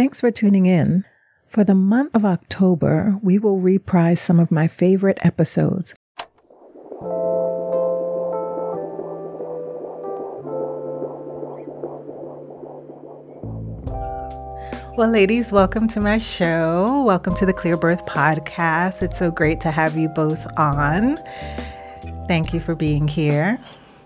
Thanks for tuning in. For the month of October, we will reprise some of my favorite episodes. Well, ladies, welcome to my show. Welcome to the Clearbirth Podcast. It's so great to have you both on. Thank you for being here.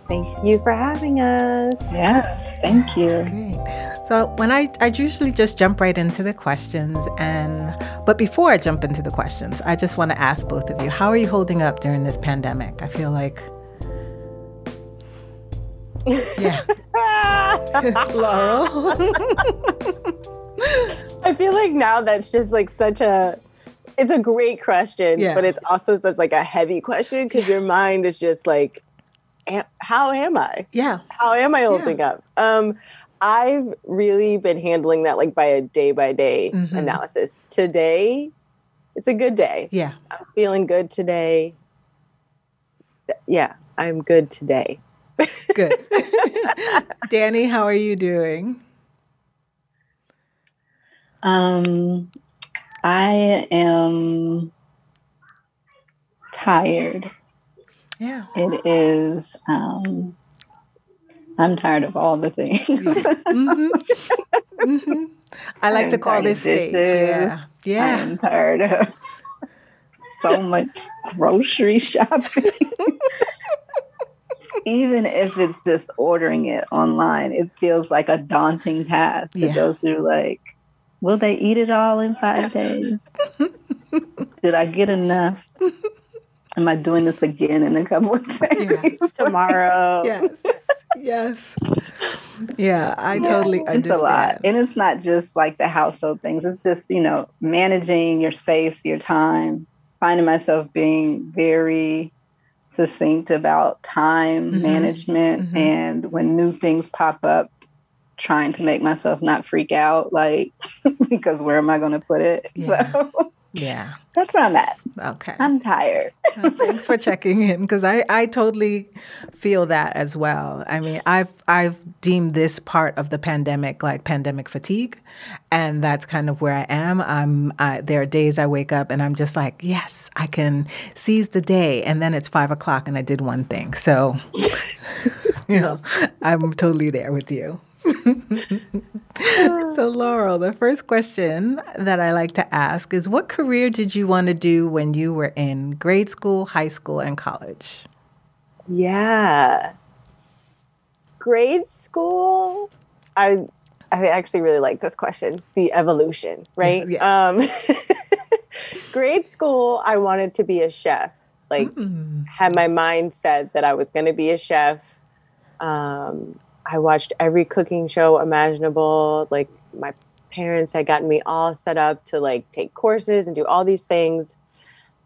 Thank you for having us. Yeah, thank you. Great. So when I I usually just jump right into the questions and but before I jump into the questions, I just want to ask both of you, how are you holding up during this pandemic? I feel like Yeah. Laurel. I feel like now that's just like such a it's a great question, yeah. but it's also such like a heavy question because yeah. your mind is just like how am I? Yeah. How am I holding yeah. up? Um I've really been handling that like by a day by day analysis. Today, it's a good day. Yeah. I'm feeling good today. Yeah, I'm good today. good. Danny, how are you doing? Um, I am tired. Yeah. It is um I'm tired of all the things. mm-hmm. Mm-hmm. I like to call this stage. Yeah. Yeah. I'm tired of so much grocery shopping. Even if it's just ordering it online, it feels like a daunting task to yeah. go through like, will they eat it all in five days? Did I get enough? Am I doing this again in a couple of days? Yeah. Tomorrow. yes yes. Yeah, I totally yeah, understand. It's a lot. And it's not just like the household things. It's just, you know, managing your space, your time, finding myself being very succinct about time mm-hmm. management mm-hmm. and when new things pop up trying to make myself not freak out like because where am I going to put it? Yeah. So yeah. That's where I'm at. Okay. I'm tired. thanks for checking in because I, I totally feel that as well. I mean, I've I've deemed this part of the pandemic like pandemic fatigue, and that's kind of where I am. I'm I, there are days I wake up and I'm just like, yes, I can seize the day, and then it's five o'clock and I did one thing. So, you know, I'm totally there with you. So, Laurel, the first question that I like to ask is what career did you want to do when you were in grade school, high school, and college? Yeah. Grade school, I I actually really like this question, the evolution, right? Yeah. Um, grade school, I wanted to be a chef. Like, mm. had my mind set that I was going to be a chef. Um, I watched every cooking show imaginable. Like my parents had gotten me all set up to like take courses and do all these things.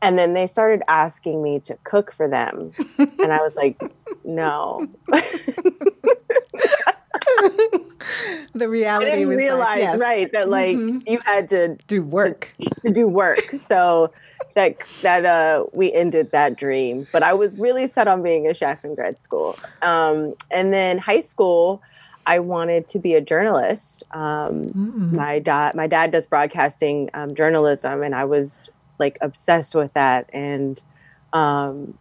And then they started asking me to cook for them. and I was like, no. the reality I didn't was realize, like, yes. right, that like mm-hmm. you had to do work. To, to do work. So that that uh we ended that dream. But I was really set on being a chef in grad school. Um, and then high school, I wanted to be a journalist. Um, mm-hmm. My dad, my dad does broadcasting um, journalism, and I was like obsessed with that, and um,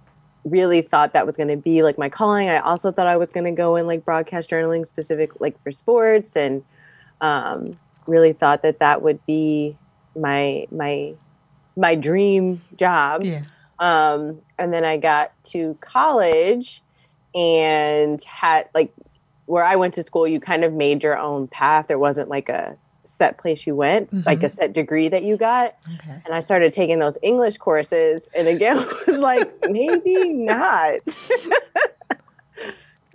really thought that was going to be like my calling. I also thought I was going to go in like broadcast journaling, specific like for sports, and um, really thought that that would be my my my dream job. Yeah. Um, and then I got to college and had like where I went to school, you kind of made your own path. There wasn't like a set place you went, mm-hmm. like a set degree that you got. Okay. And I started taking those English courses, and again was like, maybe not.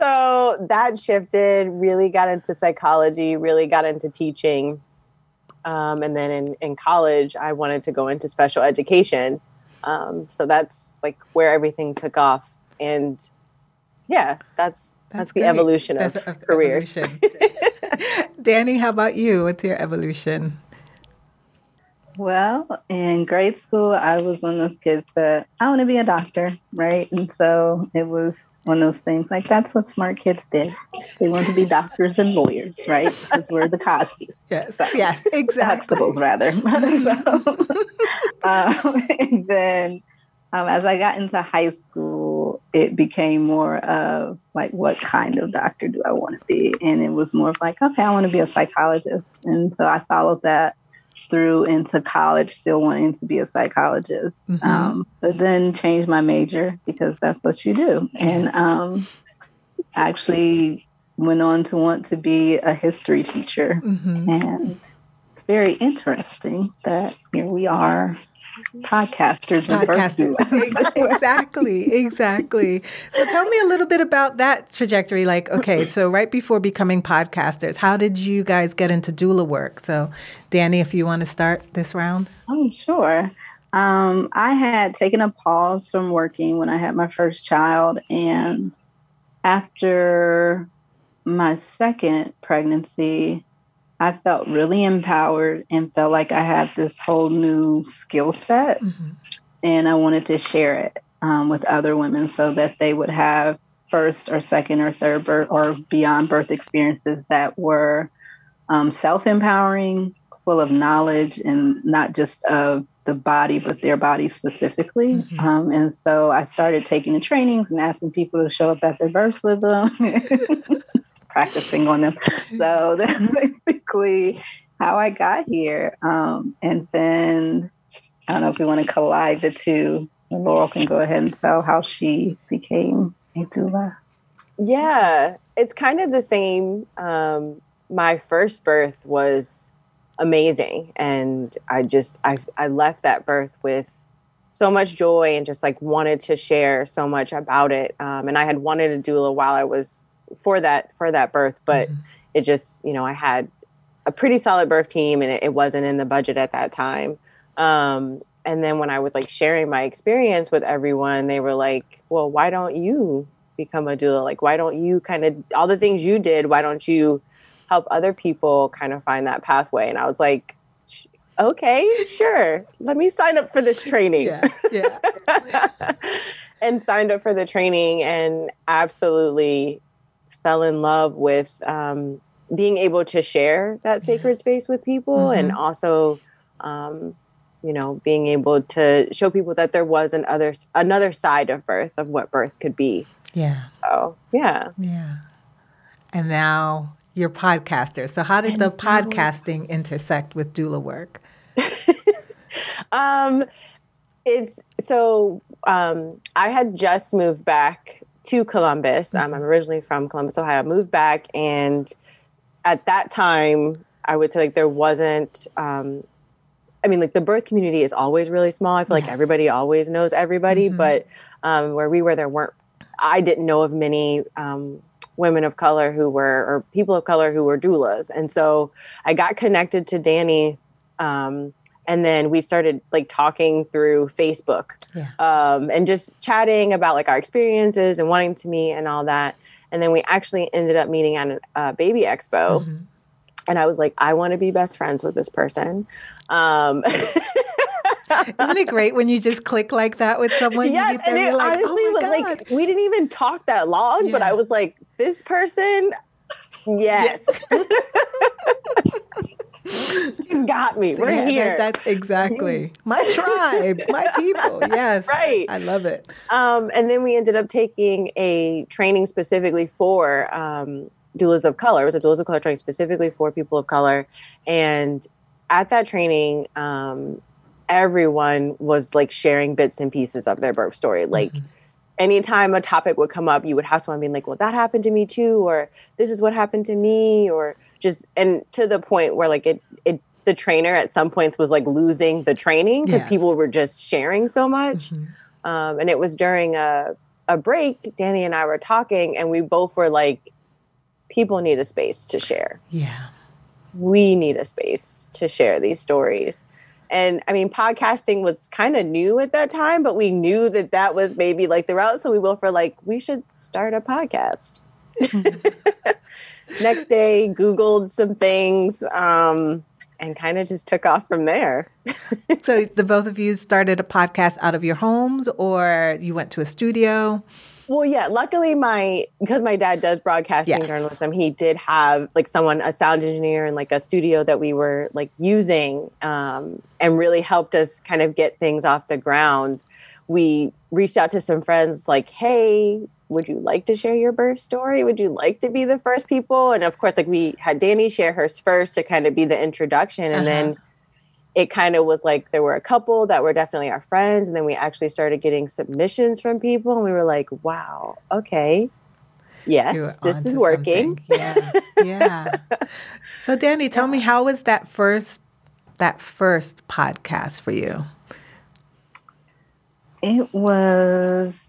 so that shifted, really got into psychology, really got into teaching. Um, and then in, in college, I wanted to go into special education. Um, so that's like where everything took off. And yeah, that's that's, that's the great. evolution that's of a, careers. Evolution. Danny, how about you? What's your evolution? Well, in grade school, I was one of those kids that I want to be a doctor, right? And so it was one of those things like that's what smart kids did. They want to be doctors and lawyers, right? Because we're the Cosbys. Yes, so, yes, exactly. Huxtables, rather. so, um, and then um, as I got into high school, it became more of like, what kind of doctor do I want to be? And it was more of like, okay, I want to be a psychologist. And so I followed that through into college, still wanting to be a psychologist, mm-hmm. um, but then changed my major because that's what you do. And um, actually went on to want to be a history teacher. Mm-hmm. And very interesting that here we are podcasters podcasters. exactly exactly. So tell me a little bit about that trajectory like okay so right before becoming podcasters how did you guys get into doula work? So danny if you want to start this round? Oh sure. Um, i had taken a pause from working when i had my first child and after my second pregnancy I felt really empowered and felt like I had this whole new skill set. Mm-hmm. And I wanted to share it um, with other women so that they would have first or second or third birth or beyond birth experiences that were um, self empowering, full of knowledge, and not just of the body, but their body specifically. Mm-hmm. Um, and so I started taking the trainings and asking people to show up at their births with them. practicing on them. So that's basically how I got here. Um, and then I don't know if we want to collide the two. Laurel can go ahead and tell how she became a doula. Yeah, it's kind of the same. Um, my first birth was amazing, and I just I I left that birth with so much joy and just like wanted to share so much about it. Um, and I had wanted a doula while I was for that for that birth, but mm-hmm. it just you know I had a pretty solid birth team and it, it wasn't in the budget at that time. Um, and then when I was like sharing my experience with everyone, they were like, "Well, why don't you become a doula? Like, why don't you kind of all the things you did? Why don't you help other people kind of find that pathway?" And I was like, "Okay, sure. Let me sign up for this training." Yeah, yeah. and signed up for the training and absolutely fell in love with um, being able to share that sacred space with people mm-hmm. and also um, you know being able to show people that there was an other another side of birth of what birth could be. Yeah. So yeah. Yeah. And now you're podcaster. So how did and the podcasting intersect with doula work? Um it's so um i had just moved back to Columbus. Um, I'm mm-hmm. originally from Columbus, Ohio. I moved back, and at that time, I would say like there wasn't. Um, I mean, like the birth community is always really small. I feel yes. like everybody always knows everybody, mm-hmm. but um, where we were, there weren't. I didn't know of many um, women of color who were, or people of color who were doulas, and so I got connected to Danny um, and then we started like talking through facebook yeah. um, and just chatting about like our experiences and wanting to meet and all that and then we actually ended up meeting at a uh, baby expo mm-hmm. and i was like i want to be best friends with this person um, Isn't it great when you just click like that with someone? Yes, and it like, honestly oh was God. like we didn't even talk that long, yeah. but I was like, this person, yes. yes. He's got me. We're yeah, here. That, that's exactly my tribe, my people. Yes. Right. I love it. Um, and then we ended up taking a training specifically for um, doulas of color. It was a doulas of color training specifically for people of color. And at that training, um, everyone was like sharing bits and pieces of their birth story. Like, mm-hmm anytime a topic would come up, you would have someone being like, well, that happened to me too, or this is what happened to me, or just and to the point where like it it the trainer at some points was like losing the training because yeah. people were just sharing so much. Mm-hmm. Um, and it was during a a break, Danny and I were talking, and we both were like, people need a space to share. Yeah. We need a space to share these stories. And I mean, podcasting was kind of new at that time, but we knew that that was maybe like the route. So we both were like, we should start a podcast. Next day, Googled some things um, and kind of just took off from there. so the both of you started a podcast out of your homes or you went to a studio? Well, yeah. Luckily, my because my dad does broadcasting yes. journalism, he did have like someone, a sound engineer, and like a studio that we were like using, um, and really helped us kind of get things off the ground. We reached out to some friends, like, "Hey, would you like to share your birth story? Would you like to be the first people?" And of course, like we had Danny share hers first to kind of be the introduction, and uh-huh. then it kind of was like there were a couple that were definitely our friends and then we actually started getting submissions from people and we were like wow okay yes this is working yeah yeah so danny tell me how was that first that first podcast for you it was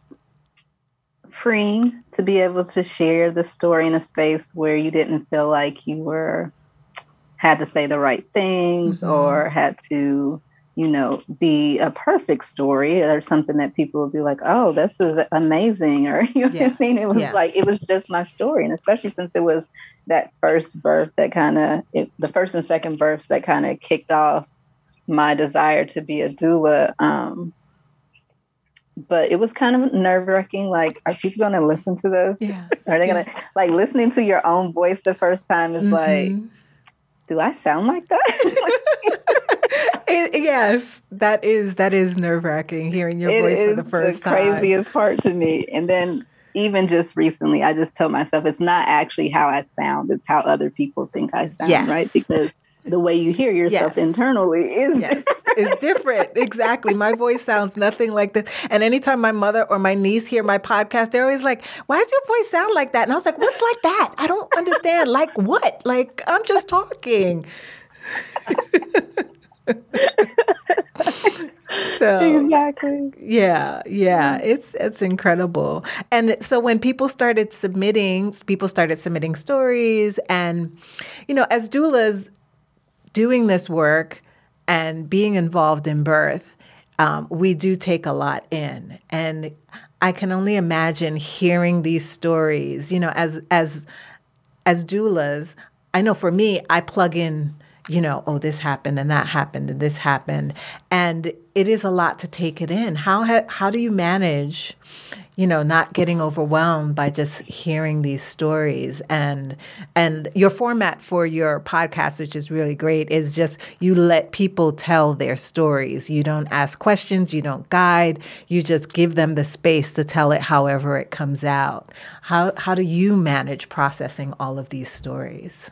freeing to be able to share the story in a space where you didn't feel like you were had to say the right things mm-hmm. or had to, you know, be a perfect story or something that people would be like, oh, this is amazing. Or, you know yeah. what I mean? It was yeah. like, it was just my story. And especially since it was that first birth that kind of, the first and second births that kind of kicked off my desire to be a doula. Um, but it was kind of nerve wracking. Like, are people going to listen to this? Yeah. Are they going to like listening to your own voice the first time is mm-hmm. like, do I sound like that? it, yes, that is that is nerve wracking hearing your it voice for the first the time. Craziest part to me, and then even just recently, I just told myself it's not actually how I sound; it's how other people think I sound, yes. right? Because the way you hear yourself yes. internally is yes. different. it's different. Exactly. My voice sounds nothing like this. And anytime my mother or my niece hear my podcast, they're always like, Why does your voice sound like that? And I was like, What's like that? I don't understand. like what? Like I'm just talking. so exactly yeah yeah it's it's incredible and so when people started submitting people started submitting stories and you know as doulas doing this work and being involved in birth, um, we do take a lot in. And I can only imagine hearing these stories, you know, as as as doulas, I know for me, I plug in, you know, oh, this happened and that happened and this happened. And it is a lot to take it in. How ha- how do you manage, you know, not getting overwhelmed by just hearing these stories and and your format for your podcast, which is really great, is just you let people tell their stories. You don't ask questions, you don't guide, you just give them the space to tell it however it comes out. How how do you manage processing all of these stories?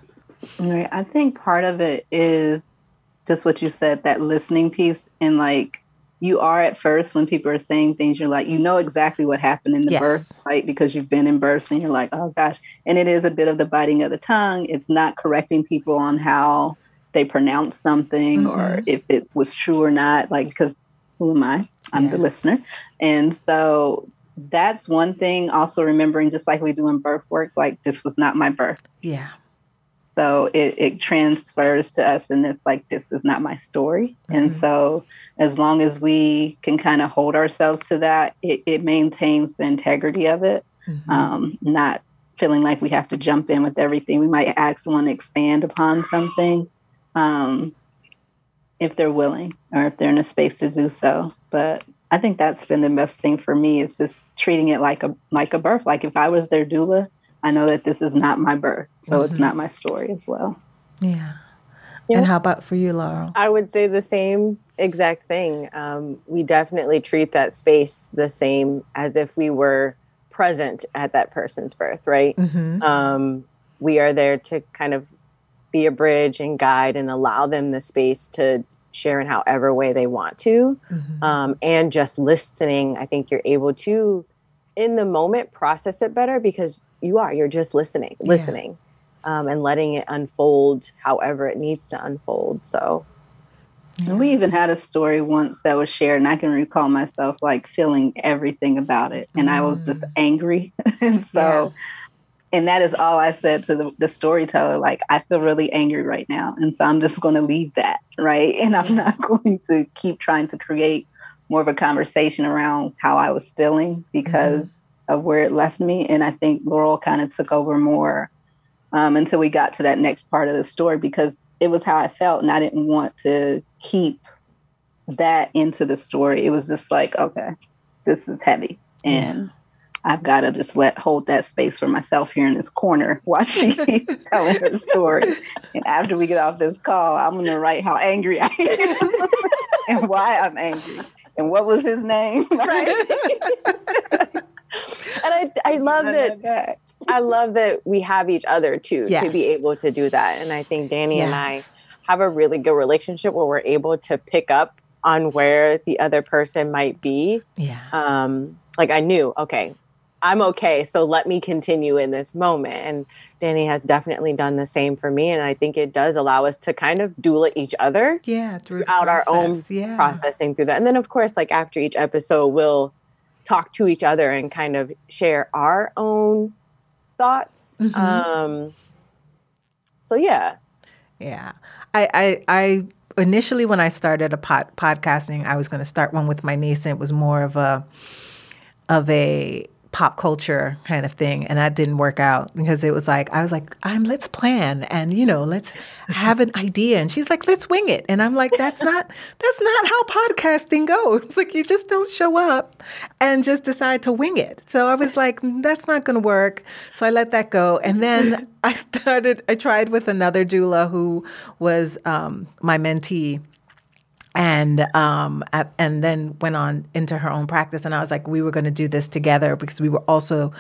Right. I think part of it is just what you said, that listening piece and like you are at first when people are saying things, you're like, you know exactly what happened in the yes. birth, right? Because you've been in birth and you're like, oh gosh. And it is a bit of the biting of the tongue. It's not correcting people on how they pronounce something mm-hmm. or if it was true or not. Like, because who am I? I'm yeah. the listener. And so that's one thing. Also remembering, just like we do in birth work, like this was not my birth. Yeah. So it, it transfers to us and it's like, this is not my story. Mm-hmm. And so as long as we can kind of hold ourselves to that, it, it maintains the integrity of it, mm-hmm. um, not feeling like we have to jump in with everything. We might ask someone to expand upon something um, if they're willing or if they're in a space to do so. But I think that's been the best thing for me is just treating it like a like a birth. Like if I was their doula, I know that this is not my birth, so mm-hmm. it's not my story as well. Yeah. yeah. And how about for you, Laurel? I would say the same exact thing. Um, we definitely treat that space the same as if we were present at that person's birth, right? Mm-hmm. Um, we are there to kind of be a bridge and guide and allow them the space to share in however way they want to. Mm-hmm. Um, and just listening, I think you're able to, in the moment, process it better because you are you're just listening listening yeah. um, and letting it unfold however it needs to unfold so yeah. we even had a story once that was shared and i can recall myself like feeling everything about it and mm. i was just mm. angry and so yeah. and that is all i said to the, the storyteller like i feel really angry right now and so i'm just going to leave that right and i'm not going to keep trying to create more of a conversation around how i was feeling because mm of where it left me. And I think Laurel kind of took over more um, until we got to that next part of the story because it was how I felt. And I didn't want to keep that into the story. It was just like, okay, this is heavy. And I've got to just let hold that space for myself here in this corner while she's telling her story. And after we get off this call, I'm going to write how angry I am and why I'm angry and what was his name. Right. and I, I love that. I love that we have each other too yes. to be able to do that. And I think Danny yes. and I have a really good relationship where we're able to pick up on where the other person might be. Yeah. Um, like I knew, okay, I'm okay. So let me continue in this moment. And Danny has definitely done the same for me. And I think it does allow us to kind of doula each other. Yeah. Throughout our own yeah. processing through that. And then, of course, like after each episode, we'll talk to each other and kind of share our own thoughts. Mm-hmm. Um, so, yeah. Yeah. I, I, I, initially when I started a pod, podcasting, I was going to start one with my niece, and it was more of a of a pop culture kind of thing and that didn't work out because it was like I was like I'm let's plan and you know let's have an idea. And she's like let's wing it. And I'm like that's not that's not how podcasting goes. Like you just don't show up and just decide to wing it. So I was like that's not going to work. So I let that go. And then I started I tried with another doula who was um, my mentee and um at, and then went on into her own practice. And i was like we were going to do this together because we were also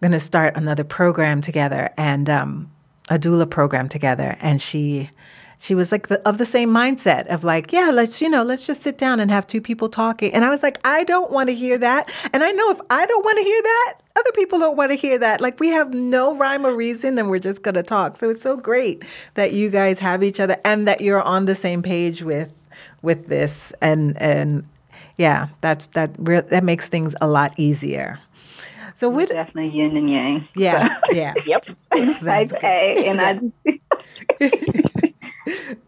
going to start another program together and um a doula program together. And she she was like the, of the same mindset of like yeah let's you know let's just sit down and have two people talking. And i was like i don't want to hear that. And i know if i don't want to hear that other people don't want to hear that. Like we have no rhyme or reason and we're just going to talk. So it's so great that you guys have each other and that you're on the same page with with this and and yeah that's that re- that makes things a lot easier. So we definitely yin and yang. Yeah yeah. Yep. Type a and i just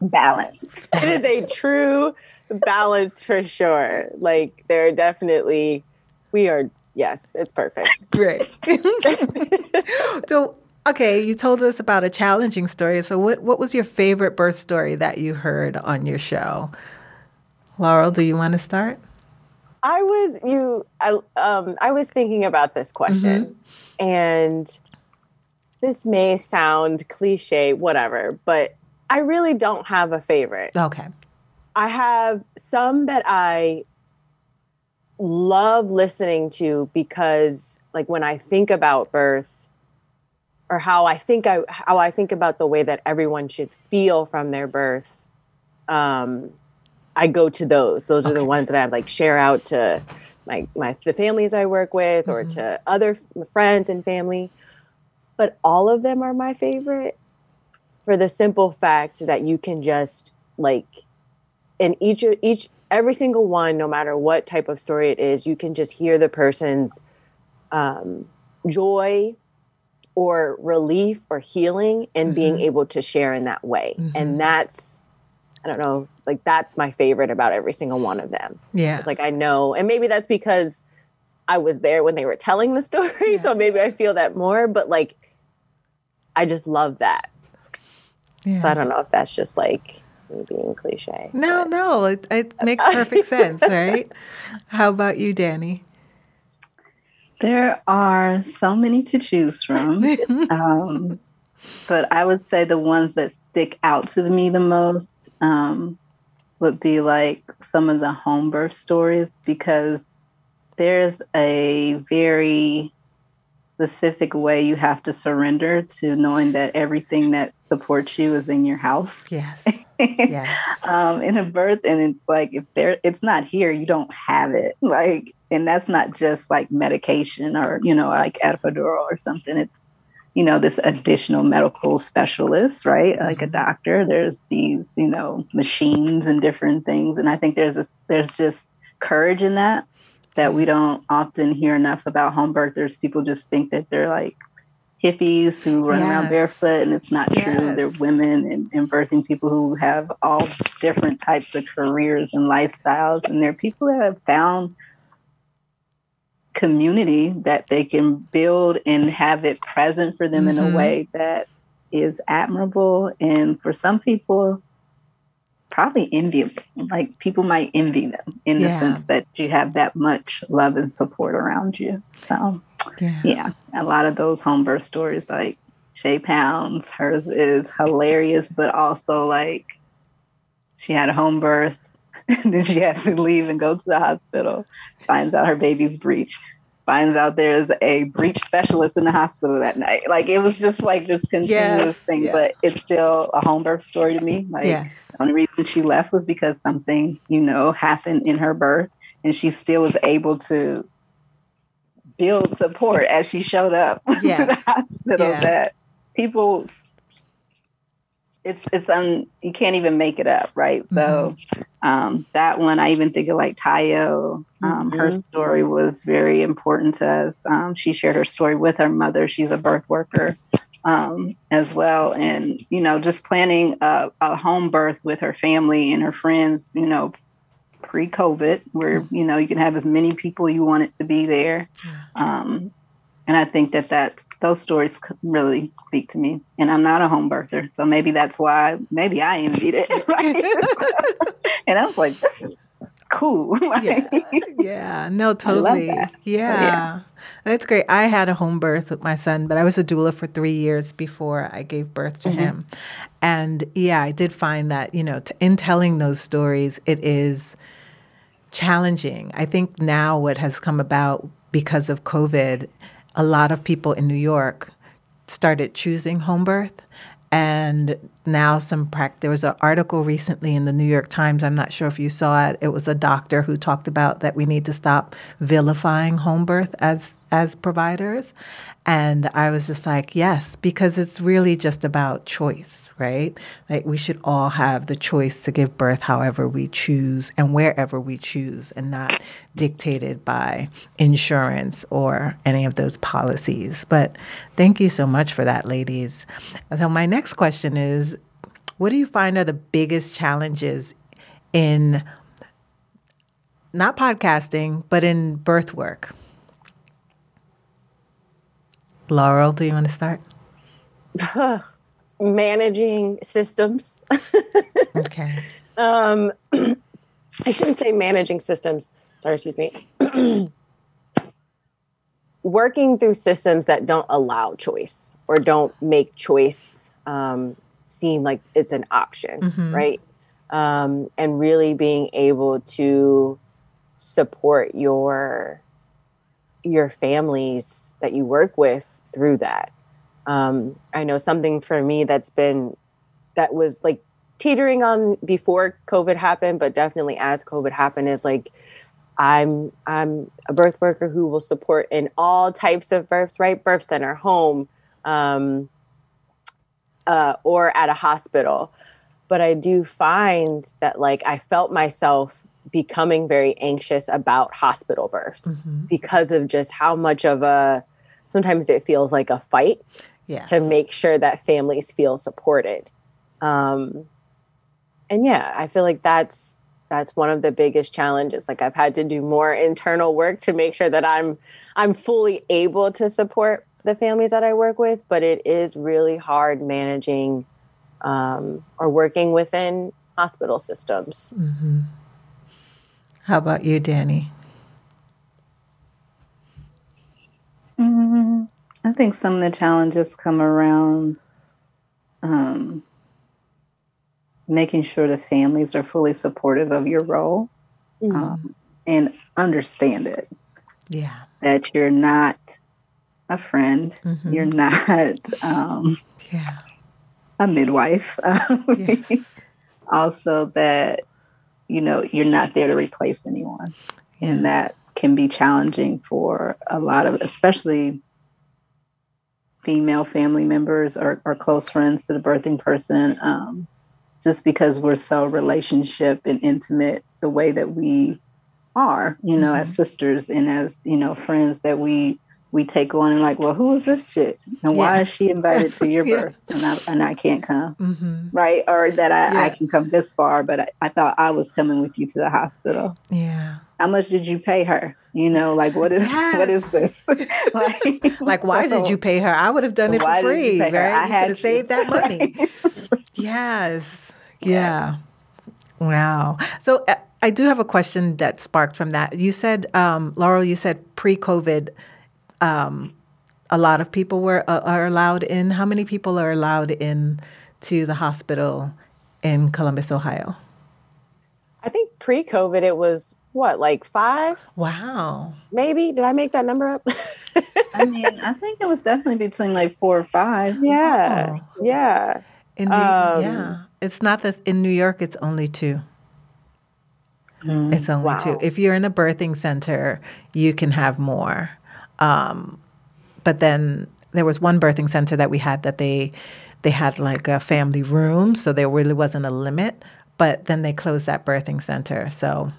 balance. It is a true balance for sure. Like there are definitely we are yes it's perfect. Great. So Okay, you told us about a challenging story. So, what, what was your favorite birth story that you heard on your show? Laurel, do you want to start? I was you. I um I was thinking about this question, mm-hmm. and this may sound cliche, whatever, but I really don't have a favorite. Okay. I have some that I love listening to because, like, when I think about birth, or how I think I how I think about the way that everyone should feel from their birth. Um, I go to those. Those okay. are the ones that I like share out to my my the families I work with or mm-hmm. to other friends and family. But all of them are my favorite for the simple fact that you can just like in each each every single one, no matter what type of story it is, you can just hear the person's um, joy or relief or healing and mm-hmm. being able to share in that way. Mm-hmm. And that's I don't know, like that's my favorite about every single one of them. Yeah. It's like I know, and maybe that's because I was there when they were telling the story. Yeah. So maybe I feel that more, but like I just love that. Yeah. So I don't know if that's just like me being cliche. No, no, it, it makes perfect sense, right? How about you, Danny? There are so many to choose from. um, but I would say the ones that stick out to me the most um, would be like some of the home birth stories because there's a very specific way you have to surrender to knowing that everything that supports you is in your house. Yes. yes. um, in a birth, and it's like if there, it's not here, you don't have it. Like, and that's not just like medication or you know like epidural or something. It's you know, this additional medical specialist, right? Like a mm-hmm. doctor. There's these, you know, machines and different things. And I think there's this, there's just courage in that that we don't often hear enough about home birthers. People just think that they're like hippies who run yes. around barefoot, and it's not yes. true. They're women and, and birthing people who have all different types of careers and lifestyles. And they're people that have found community that they can build and have it present for them mm-hmm. in a mm-hmm. way that is admirable and for some people probably enviable like people might envy them in yeah. the sense that you have that much love and support around you so yeah. yeah, a lot of those home birth stories, like Shay Pounds, hers is hilarious, but also like she had a home birth then she has to leave and go to the hospital, finds out her baby's breech, finds out there's a breech specialist in the hospital that night. Like it was just like this continuous yes, thing, but it's still a home birth story to me. Like yes. the only reason she left was because something, you know, happened in her birth and she still was able to build support as she showed up yeah. to the hospital yeah. that people it's it's un you can't even make it up, right? Mm-hmm. So um, that one, I even think of like Tayo. Um, mm-hmm. Her story was very important to us. Um, she shared her story with her mother. She's a birth worker um, as well, and you know, just planning a, a, home birth with her family and her friends. You know, pre-COVID, where mm-hmm. you know you can have as many people you want it to be there. Um, and I think that that's those stories really speak to me. And I'm not a home birther, so maybe that's why maybe I envied it. Right? and I was like, this is cool. yeah, yeah, no, totally. Yeah. yeah. that's great. I had a home birth with my son, but I was a doula for three years before I gave birth to mm-hmm. him. And yeah, I did find that you know, t- in telling those stories, it is challenging. I think now what has come about because of COVID a lot of people in New York started choosing home birth. And now some practice. There was an article recently in the New York Times. I'm not sure if you saw it. It was a doctor who talked about that we need to stop vilifying home birth as as providers, and I was just like, yes, because it's really just about choice, right? Like we should all have the choice to give birth however we choose and wherever we choose, and not dictated by insurance or any of those policies. But thank you so much for that, ladies. So my next question is, what do you find are the biggest challenges in not podcasting, but in birth work? Laurel, do you want to start? Managing systems. okay. Um, I shouldn't say managing systems. Sorry, excuse me. Working through systems that don't allow choice or don't make choice um, seem like it's an option, mm-hmm. right? Um, and really being able to support your your families that you work with through that. Um, I know something for me that's been that was like teetering on before COVID happened, but definitely as COVID happened is like I'm I'm a birth worker who will support in all types of births, right? Birth center, home, um, uh, or at a hospital. But I do find that like I felt myself becoming very anxious about hospital births mm-hmm. because of just how much of a sometimes it feels like a fight yes. to make sure that families feel supported. Um, and yeah, I feel like that's that's one of the biggest challenges. Like I've had to do more internal work to make sure that I'm I'm fully able to support the families that I work with, but it is really hard managing um, or working within hospital systems. Mm-hmm. How about you, Danny? Mm, I think some of the challenges come around um, making sure the families are fully supportive of your role mm-hmm. um, and understand it. Yeah. That you're not a friend, mm-hmm. you're not um, yeah. a midwife. yes. also, that you know, you're not there to replace anyone. Yeah. And that can be challenging for a lot of, especially female family members or, or close friends to the birthing person, um, just because we're so relationship and intimate the way that we are, you know, mm-hmm. as sisters and as, you know, friends that we we take on and like, well, who is this chick? And why yes. is she invited to your yeah. birth? And I, and I can't come. Mm-hmm. Right. Or that I, yeah. I can come this far, but I, I, thought I was coming with you to the hospital. Yeah. How much did you pay her? You know, like what is yes. what is this? like, like, why so, did you pay her? I would have done it for free, right? I you could have saved that money. yes. Yeah. Wow. So uh, I do have a question that sparked from that. You said, um, Laurel, you said pre-COVID um, a lot of people were uh, are allowed in. How many people are allowed in to the hospital in Columbus, Ohio? I think pre-COVID it was what, like five? Wow. Maybe. Did I make that number up? I mean, I think it was definitely between like four or five. Yeah. Oh. Yeah. In New, um, yeah. It's not that in New York it's only two. Mm, it's only wow. two. If you're in a birthing center, you can have more. Um, but then there was one birthing center that we had that they they had like a family room, so there really wasn't a limit. But then they closed that birthing center. So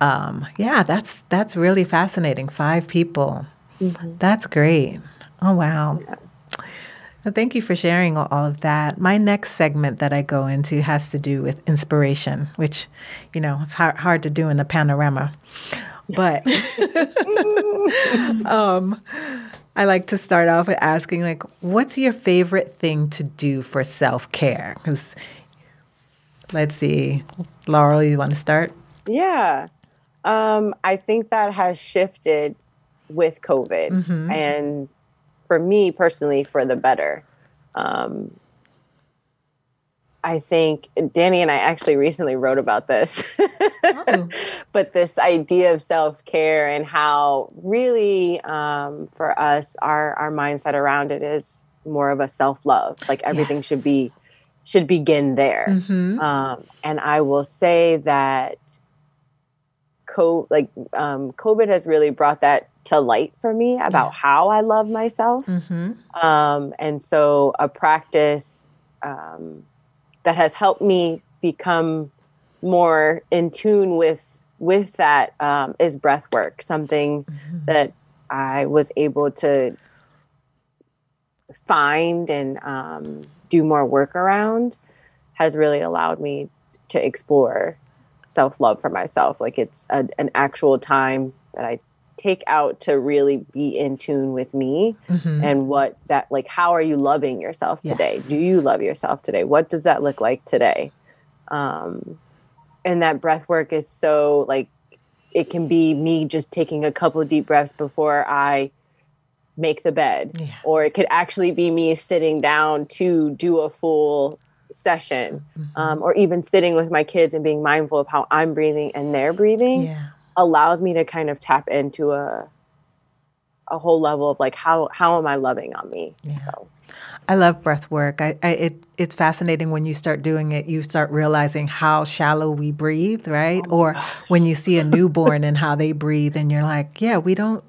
um, yeah, that's that's really fascinating. Five people. Mm-hmm. That's great. Oh wow. Yeah. Well, thank you for sharing all of that. My next segment that I go into has to do with inspiration, which, you know, it's hard, hard to do in the panorama. But um, I like to start off with asking, like, what's your favorite thing to do for self care? Because let's see, Laurel, you want to start? Yeah. Um, I think that has shifted with COVID. Mm-hmm. And for me personally, for the better. Um, I think Danny and I actually recently wrote about this, oh. but this idea of self care and how really um, for us, our our mindset around it is more of a self love. Like everything yes. should be should begin there. Mm-hmm. Um, and I will say that co like um, COVID has really brought that to light for me about yeah. how I love myself. Mm-hmm. Um, and so a practice um, that has helped me become more in tune with with that um, is breath work. Something mm-hmm. that I was able to find and um, do more work around has really allowed me to explore self love for myself. Like it's a, an actual time that I take out to really be in tune with me mm-hmm. and what that like how are you loving yourself today yes. do you love yourself today what does that look like today um and that breath work is so like it can be me just taking a couple deep breaths before i make the bed yeah. or it could actually be me sitting down to do a full session mm-hmm. um, or even sitting with my kids and being mindful of how i'm breathing and they're breathing yeah allows me to kind of tap into a a whole level of like how how am I loving on me? Yeah. So I love breath work. I, I, it it's fascinating when you start doing it. You start realizing how shallow we breathe, right? Oh or gosh. when you see a newborn and how they breathe, and you're like, yeah, we don't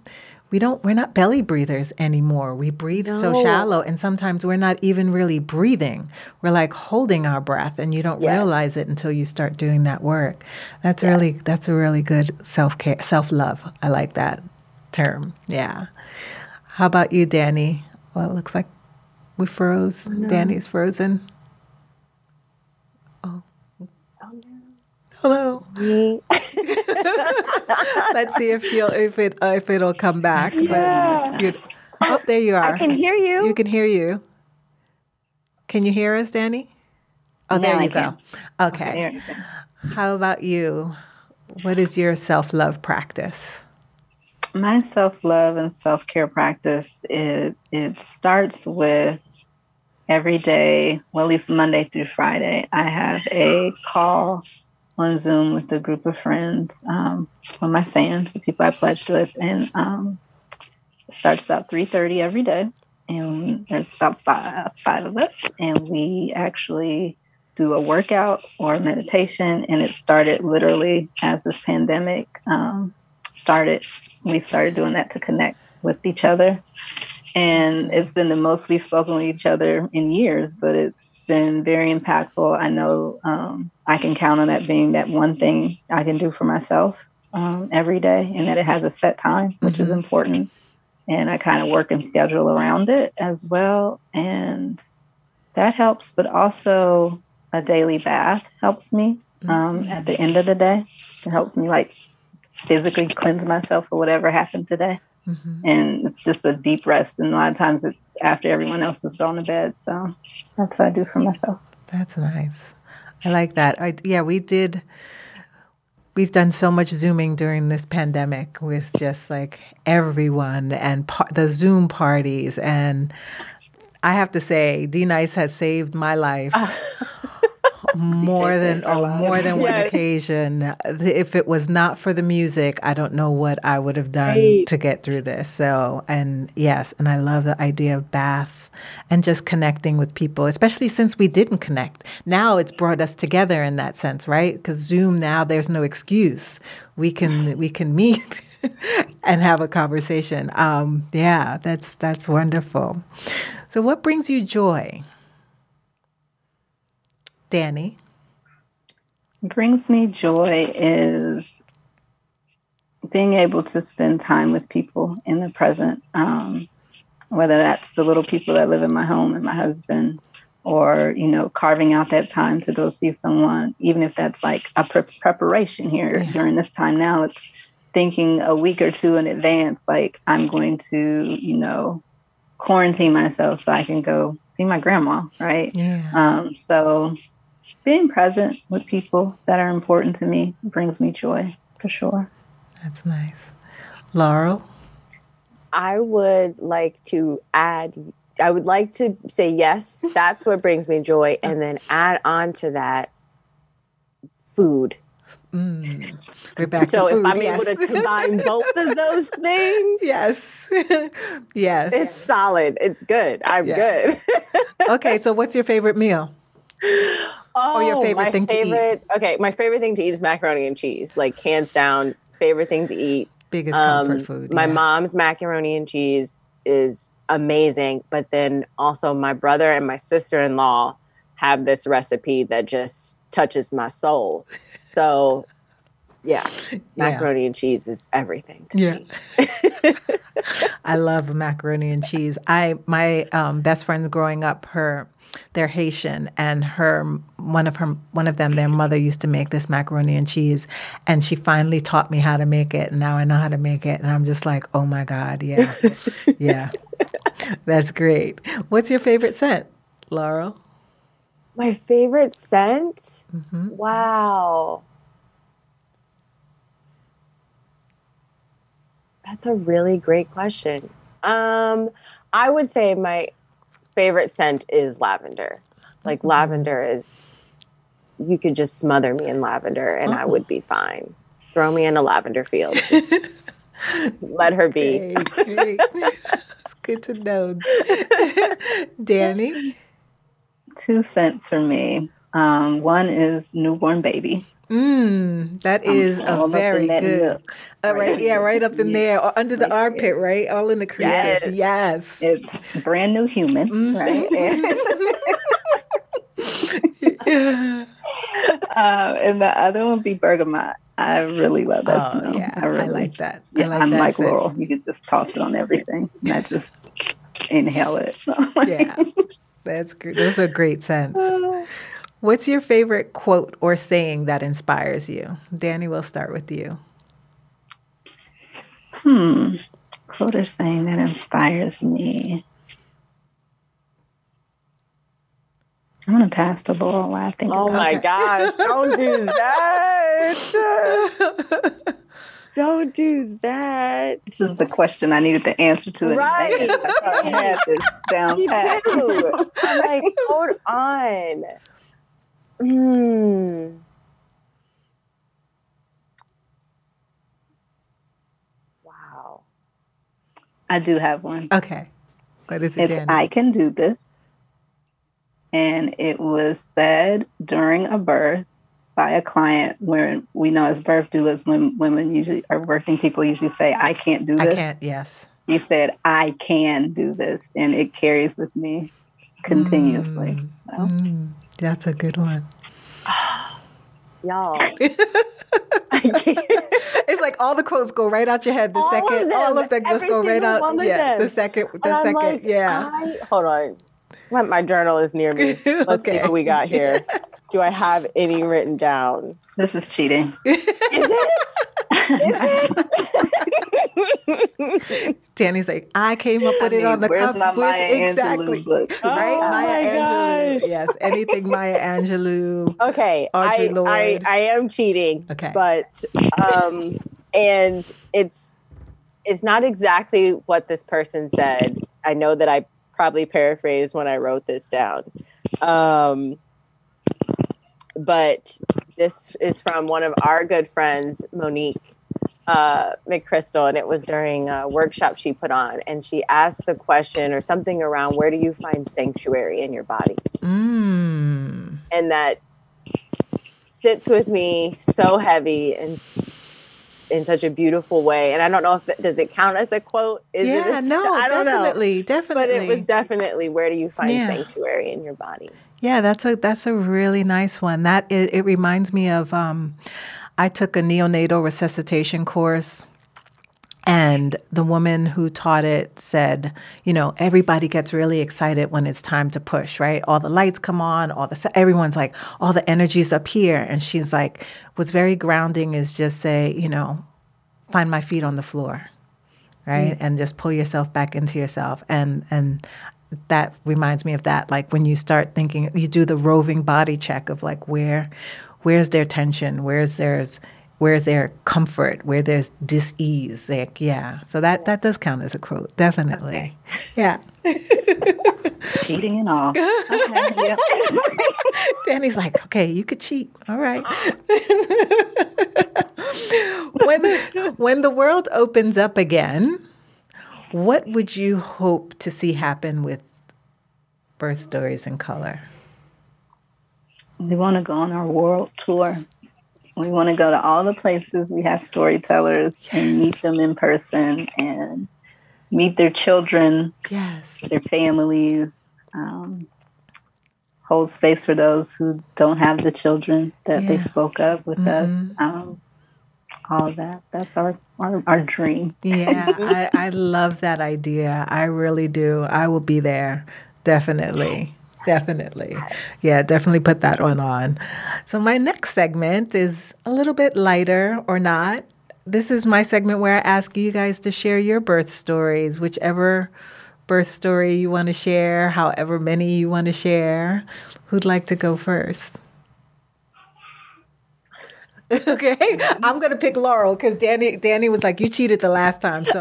we don't we're not belly breathers anymore. We breathe no. so shallow and sometimes we're not even really breathing. We're like holding our breath and you don't yes. realize it until you start doing that work. That's yes. really that's a really good self-care self-love. I like that term. Yeah. How about you danny? Well it looks like we froze. No. danny's frozen Hello. Let's see if she'll if it uh, if it'll come back. Yeah. But oh, there you are. I can hear you. You can hear you. Can you hear us, Danny? Oh, there you go. Okay. How about you? What is your self love practice? My self love and self care practice it it starts with every day, well, at least Monday through Friday, I have a call on Zoom with a group of friends um, my sands, the people I pledged with, and um, it starts about three thirty every day, and there's about five, five of us, and we actually do a workout or meditation, and it started literally as this pandemic um, started. We started doing that to connect with each other, and it's been the most we've spoken with each other in years, but it's been very impactful. I know um, I can count on that being that one thing I can do for myself um, every day, and that it has a set time, which mm-hmm. is important. And I kind of work and schedule around it as well, and that helps. But also, a daily bath helps me um, mm-hmm. at the end of the day. It helps me like physically cleanse myself for whatever happened today. Mm-hmm. And it's just a deep rest. And a lot of times it's after everyone else is on the bed. So that's what I do for myself. That's nice. I like that. I, yeah, we did. we've done so much zooming during this pandemic with just like everyone and par- the Zoom parties and I have to say, D-Nice has saved my life more than oh, more than yes. one occasion. If it was not for the music, I don't know what I would have done right. to get through this. So, and yes, and I love the idea of baths and just connecting with people, especially since we didn't connect. Now it's brought us together in that sense, right? Because Zoom now there's no excuse. We can we can meet and have a conversation. Um, yeah, that's that's wonderful. So, what brings you joy? Danny? Brings me joy is being able to spend time with people in the present, um, whether that's the little people that live in my home and my husband, or you know, carving out that time to go see someone, even if that's like a pre- preparation here yeah. during this time. Now it's thinking a week or two in advance, like I'm going to, you know, quarantine myself so I can go see my grandma, right? Yeah. Um, so being present with people that are important to me brings me joy for sure. That's nice. Laurel? I would like to add, I would like to say yes, that's what brings me joy. And then add on to that food. Mm. We're back so food, if I'm yes. able to combine both of those things, yes, yes, it's solid. It's good. I'm good. okay, so what's your favorite meal? Oh, or your favorite thing favorite, to eat? Okay, my favorite thing to eat is macaroni and cheese. Like hands down, favorite thing to eat. Biggest um, comfort food. My mom's macaroni and cheese is amazing, but then also my brother and my sister in law have this recipe that just touches my soul. So yeah, macaroni yeah. and cheese is everything to yeah. me. I love macaroni and cheese. I my um, best friend growing up, her they're Haitian, and her one of her one of them, their mother used to make this macaroni and cheese, and she finally taught me how to make it, and now I know how to make it, and I'm just like, oh my god, yeah, yeah, that's great. What's your favorite scent, Laurel? My favorite scent? Mm-hmm. Wow. That's a really great question. Um, I would say my favorite scent is lavender. Like mm-hmm. lavender is you could just smother me in lavender and oh. I would be fine. Throw me in a lavender field. let her be. Great, it's good to know. Danny? Two scents for me. Um, one is newborn baby. Mm, that is a very good. Uh, right, yeah, right up in there, or under the armpit, right, all in the creases. Yes, yes. it's brand new human, mm-hmm. right? uh, and the other one be bergamot. I really love that oh. Yeah, I, really, I like that. Yeah, I like I'm that like scent. Laurel. You can just toss it on everything, and I just inhale it. yeah, that's great. Those are great scents. What's your favorite quote or saying that inspires you? Danny, we'll start with you. Hmm. Quote or saying that inspires me. I'm gonna pass the ball while I think. Oh my it. gosh! Don't do that. don't do that. This is the question I needed to answer to. Right. I had this down Me too. I'm like, hold on. Hmm. Wow. I do have one. Okay. What is it, It's Danny? I can do this. And it was said during a birth by a client where we know as birth doulas, when women usually are working people usually say, I can't do this. I can't, yes. He said, I can do this. And it carries with me continuously. Mm. So. Mm. That's a good one. Y'all. it's like all the quotes go right out your head. The All of second, them. all of them just Every go right single out. Yeah, the second, the And I'm second, like, yeah. I, hold on. My, my journal is near me. Let's see what we got here. Do I have any written down? This is cheating. Is it? Is it? Danny's like, I came up with I it on mean, the where's cuff. my Maya exactly. Angelou book? Right? Oh Maya my Angelou. gosh. Yes, yes. Anything Maya Angelou. Okay, I, I, I am cheating. Okay, but um, and it's it's not exactly what this person said. I know that I probably paraphrased when I wrote this down. Um, but this is from one of our good friends, Monique uh, McChrystal, and it was during a workshop she put on. And she asked the question or something around where do you find sanctuary in your body? Mm. And that sits with me so heavy and in such a beautiful way. And I don't know if it, does it count as a quote? Is yeah, it a, no, I don't definitely, know. definitely. But it was definitely where do you find yeah. sanctuary in your body? Yeah, that's a that's a really nice one. That it, it reminds me of um, I took a neonatal resuscitation course. And the woman who taught it said, you know, everybody gets really excited when it's time to push, right? All the lights come on, all the everyone's like, all the energy's up here, and she's like, what's very grounding is just say, you know, find my feet on the floor, right, mm. and just pull yourself back into yourself, and and that reminds me of that, like when you start thinking, you do the roving body check of like where where's their tension, where's there's where's their comfort, where there's dis-ease. Like, yeah. So that that does count as a quote, definitely. Okay. Yeah. Cheating and all. Okay. Danny's like, okay, you could cheat. All right. when when the world opens up again, what would you hope to see happen with birth stories in color? We want to go on our world tour. We want to go to all the places we have storytellers yes. and meet them in person and meet their children, yes, their families. Um, hold space for those who don't have the children that yeah. they spoke of with mm-hmm. us. Um, all that. That's our our, our dream. yeah, I, I love that idea. I really do. I will be there. Definitely. Definitely. Yeah, definitely put that one on. So, my next segment is a little bit lighter or not. This is my segment where I ask you guys to share your birth stories, whichever birth story you want to share, however many you want to share. Who'd like to go first? okay, I'm gonna pick Laurel because Danny Danny was like, "You cheated the last time," so.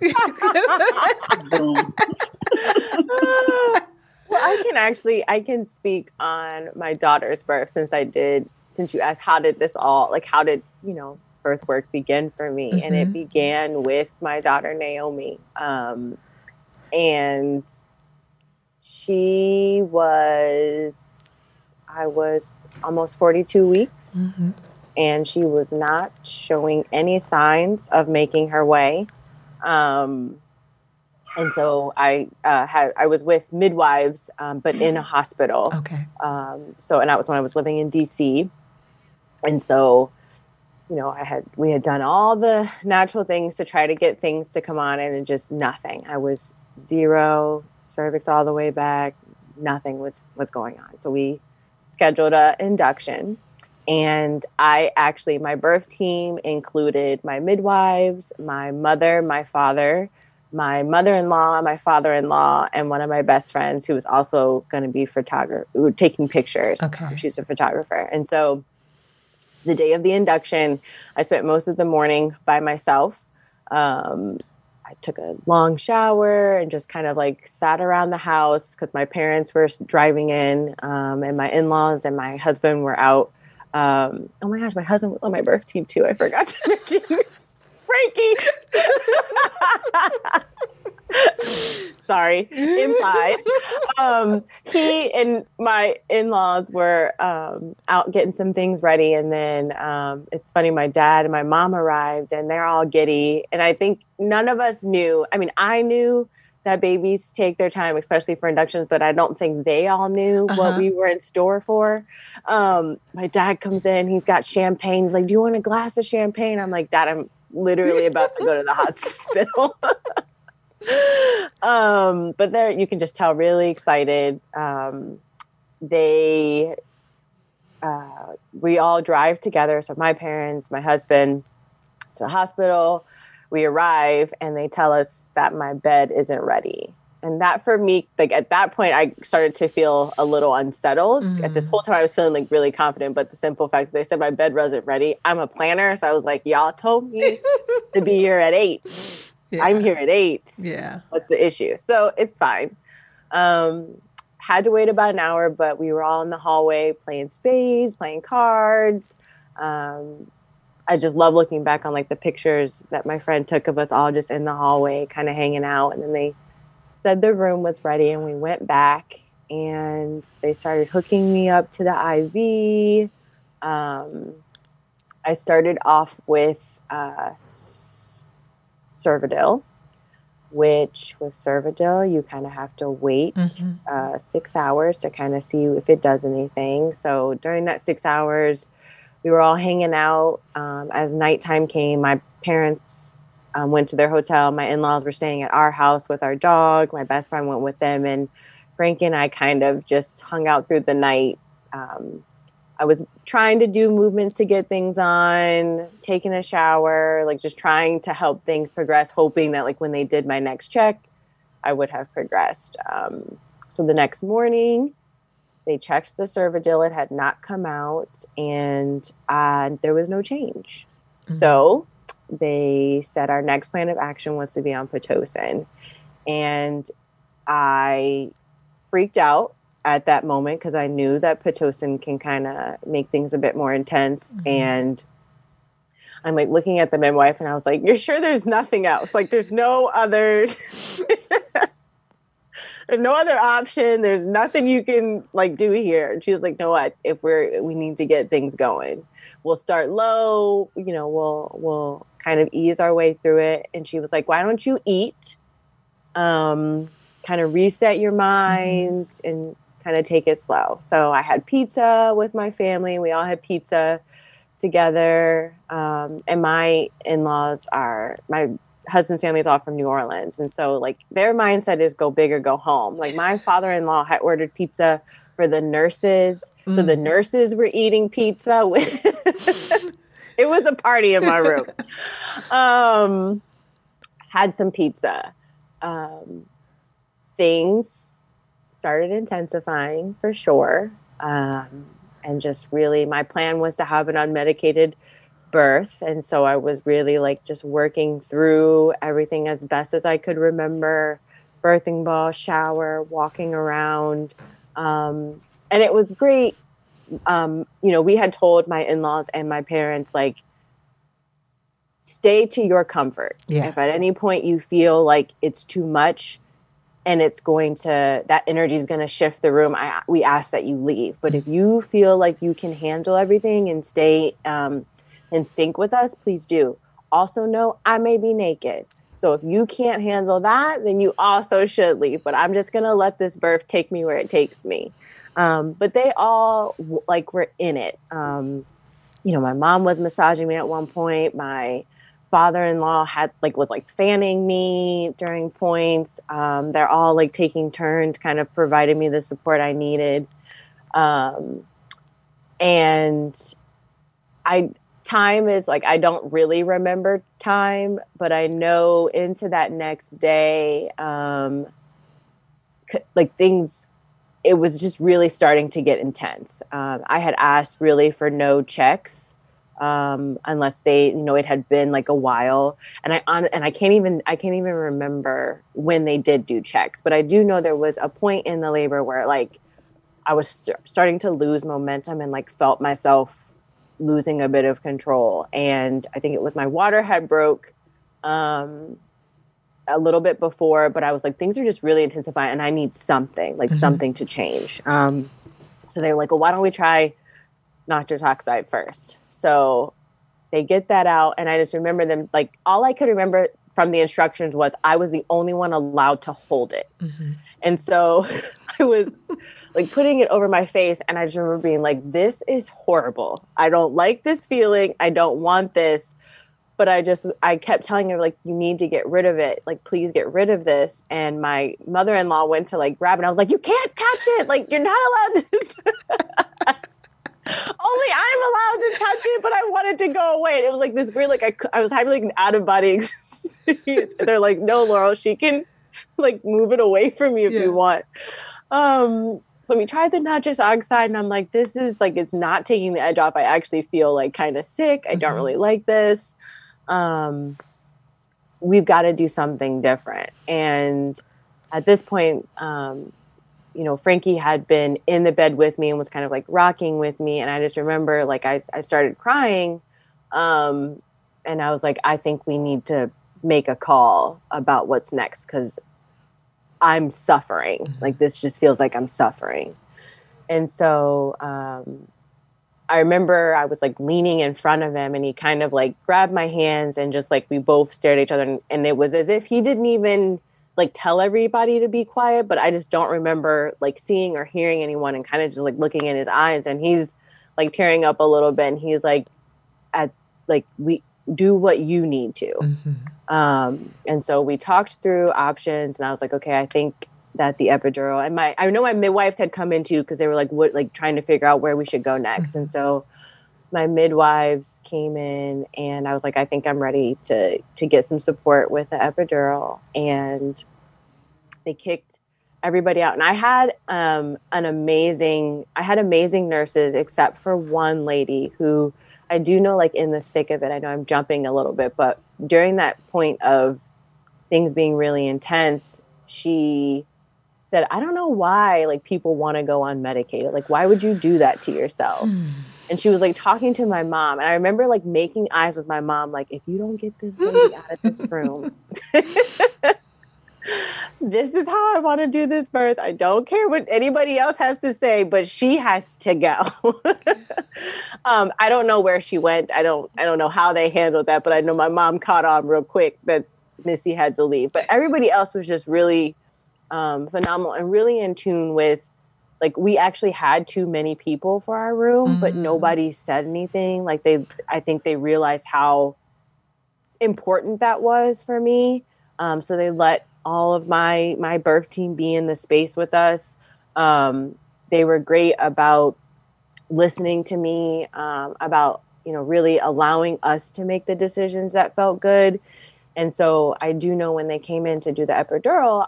well, I can actually I can speak on my daughter's birth since I did since you asked how did this all like how did you know birth work begin for me mm-hmm. and it mm-hmm. began with my daughter Naomi um, and she was I was almost 42 weeks mm-hmm. and she was not showing any signs of making her way um, and so I uh, had I was with midwives, um, but in a hospital. Okay. Um, so and that was when I was living in D.C. And so, you know, I had we had done all the natural things to try to get things to come on, and just nothing. I was zero cervix all the way back. Nothing was was going on. So we scheduled a induction. And I actually, my birth team included my midwives, my mother, my father, my mother-in-law, my father-in-law, and one of my best friends who was also going to be photographer, taking pictures. Okay. She's a photographer. And so the day of the induction, I spent most of the morning by myself. Um, I took a long shower and just kind of like sat around the house because my parents were driving in um, and my in-laws and my husband were out. Um, oh my gosh, my husband was on my birth team too. I forgot to mention. Frankie. Sorry, implied. Um, he and my in-laws were um, out getting some things ready, and then um, it's funny. My dad and my mom arrived, and they're all giddy. And I think none of us knew. I mean, I knew that babies take their time, especially for inductions, but I don't think they all knew uh-huh. what we were in store for. Um, my dad comes in, he's got champagne. He's like, Do you want a glass of champagne? I'm like, Dad, I'm literally about to go to the hospital. um, but there, you can just tell, really excited. Um, they, uh, we all drive together. So my parents, my husband, to the hospital. We arrive and they tell us that my bed isn't ready. And that for me, like at that point, I started to feel a little unsettled. Mm. At this mm. whole time, I was feeling like really confident, but the simple fact that they said my bed wasn't ready. I'm a planner, so I was like, y'all told me to be here at eight. Yeah. I'm here at eight. Yeah. What's the issue? So it's fine. Um, had to wait about an hour, but we were all in the hallway playing spades, playing cards. Um, I just love looking back on like the pictures that my friend took of us all just in the hallway, kind of hanging out. And then they said the room was ready, and we went back and they started hooking me up to the IV. Um, I started off with uh, Cervidil, which with Cervidil, you kind of have to wait mm-hmm. uh, six hours to kind of see if it does anything. So during that six hours, we were all hanging out. Um, as nighttime came, my parents um, went to their hotel. My in laws were staying at our house with our dog. My best friend went with them, and Frankie and I kind of just hung out through the night. Um, I was trying to do movements to get things on, taking a shower, like just trying to help things progress, hoping that like when they did my next check, I would have progressed. Um, so the next morning, they checked the Cervidil; it had not come out, and uh, there was no change. Mm-hmm. So they said our next plan of action was to be on pitocin, and I freaked out at that moment because I knew that pitocin can kind of make things a bit more intense, mm-hmm. and I'm like looking at the midwife, and I was like, "You're sure there's nothing else? Like, there's no other." there's no other option. There's nothing you can like do here. And she was like, no, what? If we're we need to get things going, we'll start low. You know, we'll we'll kind of ease our way through it. And she was like, why don't you eat? Um, kind of reset your mind mm-hmm. and kind of take it slow. So I had pizza with my family. We all had pizza together. Um, and my in laws are my husband's family is all from New Orleans. And so like their mindset is go big or go home. Like my father-in-law had ordered pizza for the nurses. Mm. So the mm. nurses were eating pizza with it was a party in my room. um had some pizza. Um things started intensifying for sure. Um and just really my plan was to have an unmedicated birth and so i was really like just working through everything as best as i could remember birthing ball shower walking around um, and it was great um, you know we had told my in-laws and my parents like stay to your comfort yeah. if at any point you feel like it's too much and it's going to that energy is going to shift the room I, we ask that you leave but if you feel like you can handle everything and stay um, in sync with us, please do. Also, know I may be naked. So if you can't handle that, then you also should leave. But I'm just going to let this birth take me where it takes me. Um, but they all like were in it. Um, you know, my mom was massaging me at one point. My father-in-law had like was like fanning me during points. Um, they're all like taking turns, kind of providing me the support I needed. Um, and I time is like I don't really remember time, but I know into that next day, um, like things, it was just really starting to get intense. Um, I had asked really for no checks um, unless they, you know, it had been like a while, and I on, and I can't even I can't even remember when they did do checks, but I do know there was a point in the labor where like I was st- starting to lose momentum and like felt myself losing a bit of control. And I think it was my water had broke um, a little bit before, but I was like, things are just really intensifying and I need something, like mm-hmm. something to change. Um, so they were like, well, why don't we try nitrous oxide first? So they get that out. And I just remember them, like, all I could remember from the instructions was I was the only one allowed to hold it. Mm-hmm. And so I was like putting it over my face. And I just remember being like, this is horrible. I don't like this feeling. I don't want this. But I just, I kept telling her, like, you need to get rid of it. Like, please get rid of this. And my mother in law went to like grab it. I was like, you can't touch it. Like, you're not allowed to. Only I'm allowed to touch it, but I wanted to go away. And it was like this weird, like I, I was having like an out of body experience. They're like, no, Laurel, she can like move it away from you if Yeah. you want. Um, so we tried the nitrous oxide, and I'm like, this is like it's not taking the edge off. I actually feel like kind of sick. I don't Mhm. really like this. Um, we've got to do something different. And at this point, um, you know, Frankie had been in the bed with me and was kind of like rocking with me. And I just remember like I, I started crying. Um, and I was like, I think we need to make a call about what's next because I'm suffering. Mhm. Like this just feels like I'm suffering. And so um, I remember I was like leaning in front of him and he kind of like grabbed my hands and just like we both stared at each other and, and it was as if he didn't even like tell everybody to be quiet, but I just don't remember like seeing or hearing anyone and kind of just like looking in his eyes and he's like tearing up a little bit and he's like at like we do what you need to. Mhm. Um, and so we talked through options, and I was like, okay, I think that the epidural and my I know my midwives had come in too because they were like, what, like trying to figure out where we should go next. And so my midwives came in, and I was like, I think I'm ready to to get some support with the epidural, and they kicked everybody out. And i had um, an amazing i had amazing nurses except for one lady who i do know like in the thick of it. I know i'm jumping a little bit but during that point of things being really intense she said i don't know why like people want to go unmedicated like why would you do that to yourself and she was like talking to my mom and i remember like making eyes with my mom like if you don't get this lady out of this room this is how i want to do this birth. I don't care what anybody else has to say but she has to go. Um, i don't know where she went. I don't i don't know how they handled that but i know my mom caught on real quick that missy had to leave but everybody else was just really um, phenomenal and really in tune with like we actually had too many people for our room but Mhm. nobody said anything. Like they i think they realized how important that was for me. Um, so they let all of my my birth team be in the space with us. Um, they were great about listening to me um, about you know really allowing us to make the decisions that felt good. And so i do know when they came in to do the epidural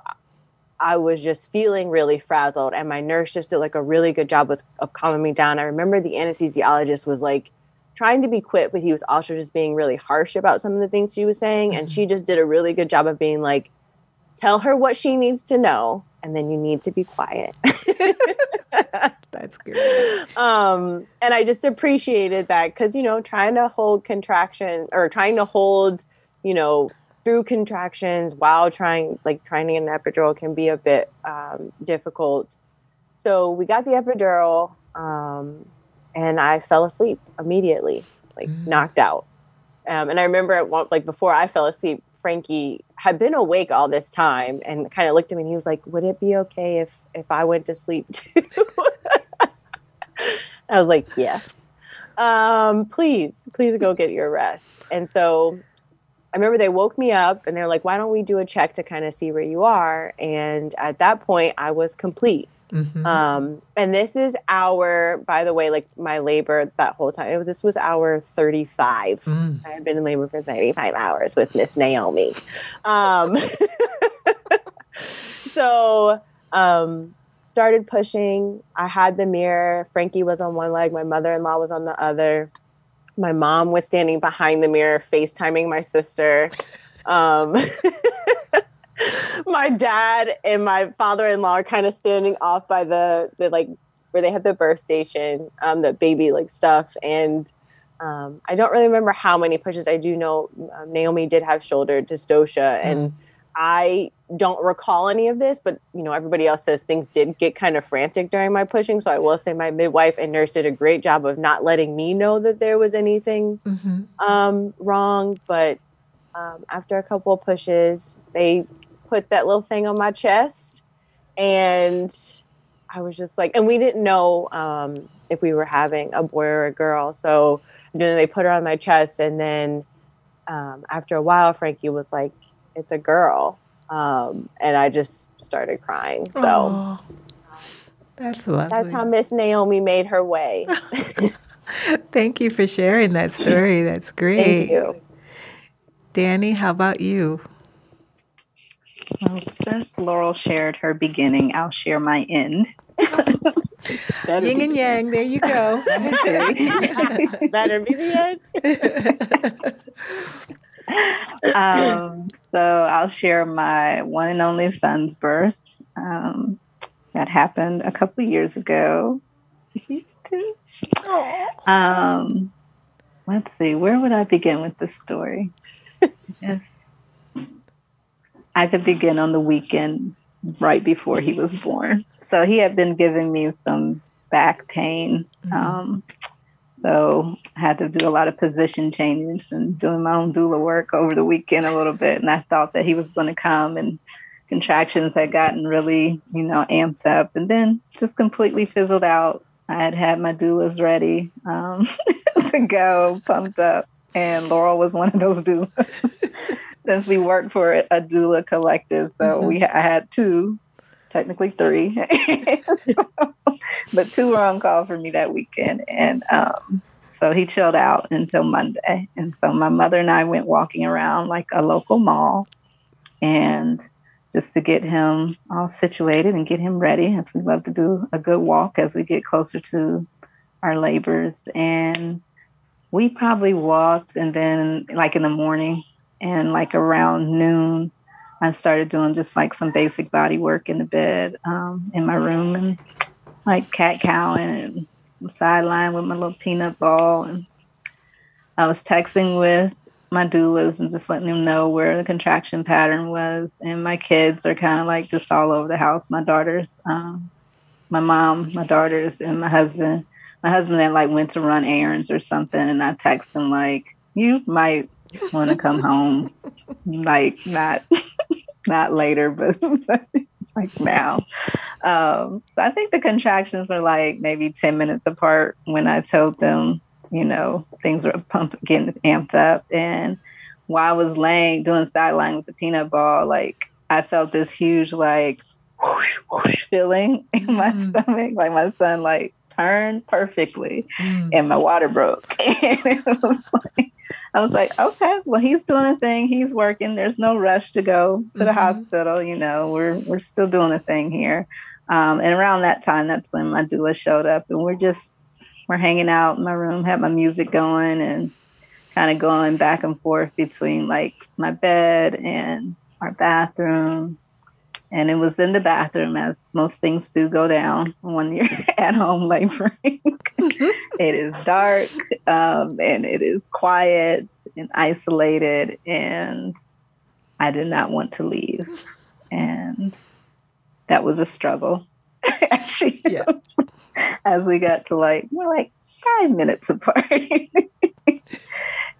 I was just feeling really frazzled, and my nurse just did like a really good job of, of calming me down. I remember the anesthesiologist was like trying to be quick, but he was also just being really harsh about some of the things she was saying, and she just did a really good job of being like, "Tell her what she needs to know, and then you need to be quiet." That's good. um, and I just appreciated that because you know, trying to hold contraction or trying to hold, you know, through contractions while trying like trying to get an epidural can be a bit um, difficult. So we got the epidural, um, and I fell asleep immediately, like Mm. knocked out. Um, and I remember at one, like before I fell asleep, Frankie had been awake all this time and kind of looked at me and he was like, "Would it be okay if if I went to sleep too?" I was like, "Yes, um, please, please go get your rest." And so I remember they woke me up and they're like, "Why don't we do a check to kind of see where you are?" And at that point, I was complete. Mhm. Um, and this is our, by the way, like my labor that whole time. This was our 35. Mm. I had been in labor for 35 hours with Miss Naomi. Um, so, um, started pushing. I had the mirror. Frankie was on one leg. My mother-in-law was on the other. My mom was standing behind the mirror, FaceTiming my sister. Um, my dad and my father-in-law are kind of standing off by the the like where they have the birth station, um, the baby like stuff, and um, I don't really remember how many pushes. I do know um, Naomi did have shoulder dystocia, and I don't recall any of this, but you know everybody else says things did get kind of frantic during my pushing. So I will say my midwife and nurse did a great job of not letting me know that there was anything Mhm. um, wrong. But um, after a couple of pushes, they put that little thing on my chest, and I was just like, and we didn't know um, if we were having a boy or a girl. So then they put her on my chest, and then um, after a while, Frankie was like, "It's a girl," um, and I just started crying. So Aw. that's lovely. that's how Miss Naomi made her way. Thank you for sharing that story. That's great. Thank you. Danny, how about you? Well, since Laurel shared her beginning, I'll share my end. Yin and yang, there you go. Better be the end. Um, so I'll share my one and only son's birth. Um, that happened a couple years ago. He's two. Um, let's see, where would I begin with this story? yes. I could begin on the weekend right before he was born. So he had been giving me some back pain. Mm-hmm. So I had to do a lot of position changes and doing my own doula work over the weekend a little bit. And I thought that he was going to come and contractions had gotten really, you know, amped up and then just completely fizzled out. I had had my doulas ready um, to go, pumped up, and Laurel was one of those doulas. Since we worked for a doula collective, so mm-hmm. we I had two, technically three, but two were on call for me that weekend, and um, so he chilled out until Monday. And so my mother and I went walking around like a local mall, and just to get him all situated and get him ready as we love to do a good walk as we get closer to our labors. And we probably walked and then like in the morning and like around noon, I started doing just like some basic body work in the bed um, in my room and like cat cowing and some sideline with my little peanut ball. And I was texting with my doulas and just letting them know where the contraction pattern was. And my kids are kind of like just all over the house. My daughters, um, my mom, my daughters, and my husband. My husband then like went to run errands or something, and I text him like, "You might want to come home, like not not later, but like now." Um, so I think the contractions are like maybe ten minutes apart when I told them you know, things were pumping, getting amped up. And while I was laying, doing sideline with the peanut ball, like I felt this huge, like, whoosh, whoosh feeling in my mm. stomach. Like my son, like, turned perfectly mm. and my water broke. and it was like, I was like, okay, well, he's doing a thing. He's working. There's no rush to go to the mm-hmm. hospital. You know, we're, we're still doing a thing here. Um, and around that time, that's when my doula showed up and we're just we're hanging out in my room, had my music going and kind of going back and forth between like my bed and our bathroom. And it was in the bathroom, as most things do go down when you're at home like laboring. it is dark um, and it is quiet and isolated, and I did not want to leave. And that was a struggle. Actually, yeah as we got to like we're like five minutes apart.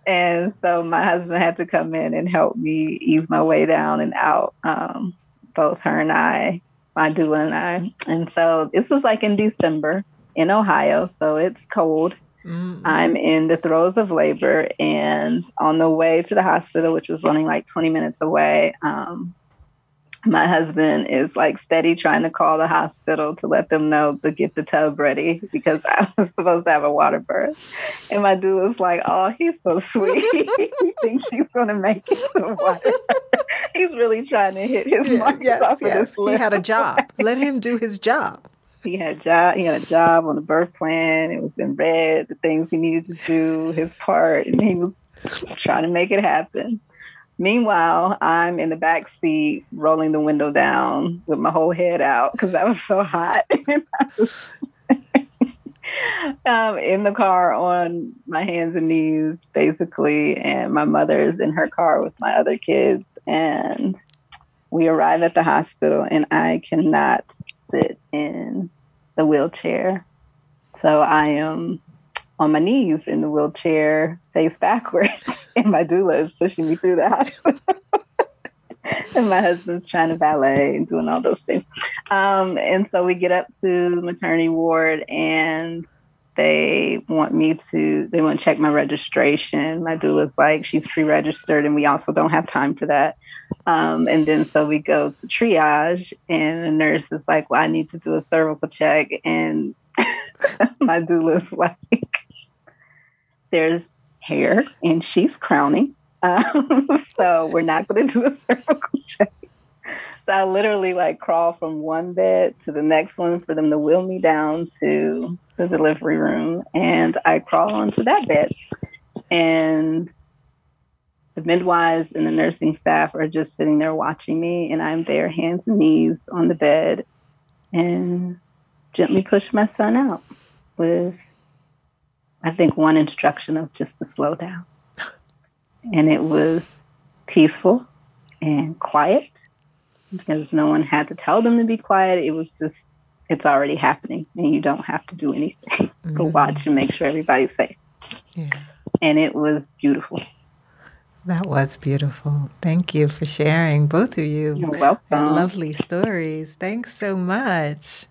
and so my husband had to come in and help me ease my way down and out. Um, both her and I, my doula and I. And so this was like in December in Ohio, so it's cold. Mm-hmm. I'm in the throes of labor and on the way to the hospital, which was only like 20 minutes away, um, my husband is like steady trying to call the hospital to let them know to get the tub ready because I was supposed to have a water birth. And my dude was like, Oh, he's so sweet. he thinks she's going to make it to the water. he's really trying to hit his yeah, marks yes, off yes. of this list. He had a job. let him do his job. He had job. He had a job on the birth plan. It was in red. The things he needed to do, his part, and he was trying to make it happen. Meanwhile, I'm in the back seat, rolling the window down with my whole head out because I was so hot. um, in the car on my hands and knees, basically, and my mother's in her car with my other kids. And we arrive at the hospital, and I cannot sit in the wheelchair. So I am on my knees in the wheelchair, face backwards, and my doula is pushing me through the hospital. and my husband's trying to valet and doing all those things. Um, and so we get up to maternity ward and they want me to they want to check my registration. My doula's like she's pre-registered and we also don't have time for that. Um, and then so we go to triage and the nurse is like, Well, I need to do a cervical check and my doula's like there's hair and she's crowning. Um, so we're not going to do a cervical check. so I literally like crawl from one bed to the next one for them to wheel me down to the delivery room. And I crawl onto that bed. And the midwives and the nursing staff are just sitting there watching me. And I'm there, hands and knees on the bed, and gently push my son out with, I think, one instruction of just to slow down. And it was peaceful and quiet because no one had to tell them to be quiet. It was just, it's already happening and you don't have to do anything mm-hmm. but watch and make sure everybody's safe. Yeah. And it was beautiful. That was beautiful. Thank you for sharing, both of you. You're welcome. Lovely stories. Thanks so much.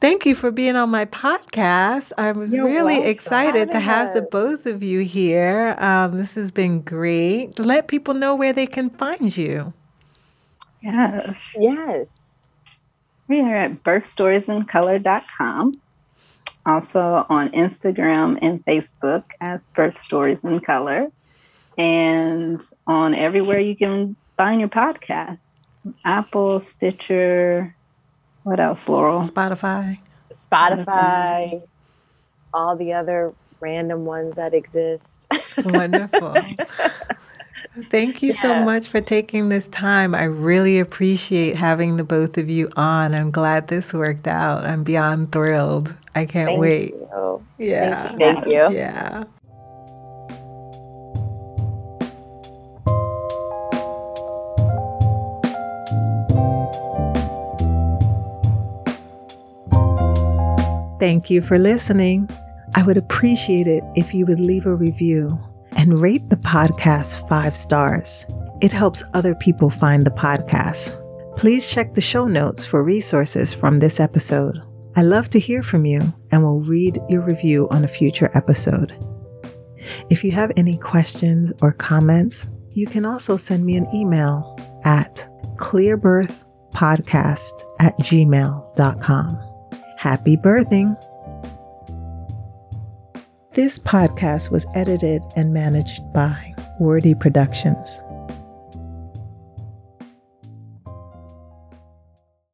Thank you for being on my podcast. I'm You're really welcome. excited to have the both of you here. Um, this has been great. Let people know where they can find you. Yes. Yes. We are at birthstoriesincolor.com. Also on Instagram and Facebook as Birth Stories in Color. And on everywhere you can find your podcast Apple, Stitcher, what else, Laurel? Spotify. Spotify. All the other random ones that exist. Wonderful. Thank you yeah. so much for taking this time. I really appreciate having the both of you on. I'm glad this worked out. I'm beyond thrilled. I can't Thank wait. You. Yeah. Thank you. Thank you. Yeah. Thank you for listening. I would appreciate it if you would leave a review and rate the podcast five stars. It helps other people find the podcast. Please check the show notes for resources from this episode. I love to hear from you and will read your review on a future episode. If you have any questions or comments, you can also send me an email at clearbirthpodcast at gmail.com. Happy birthing! This podcast was edited and managed by Wordie Productions.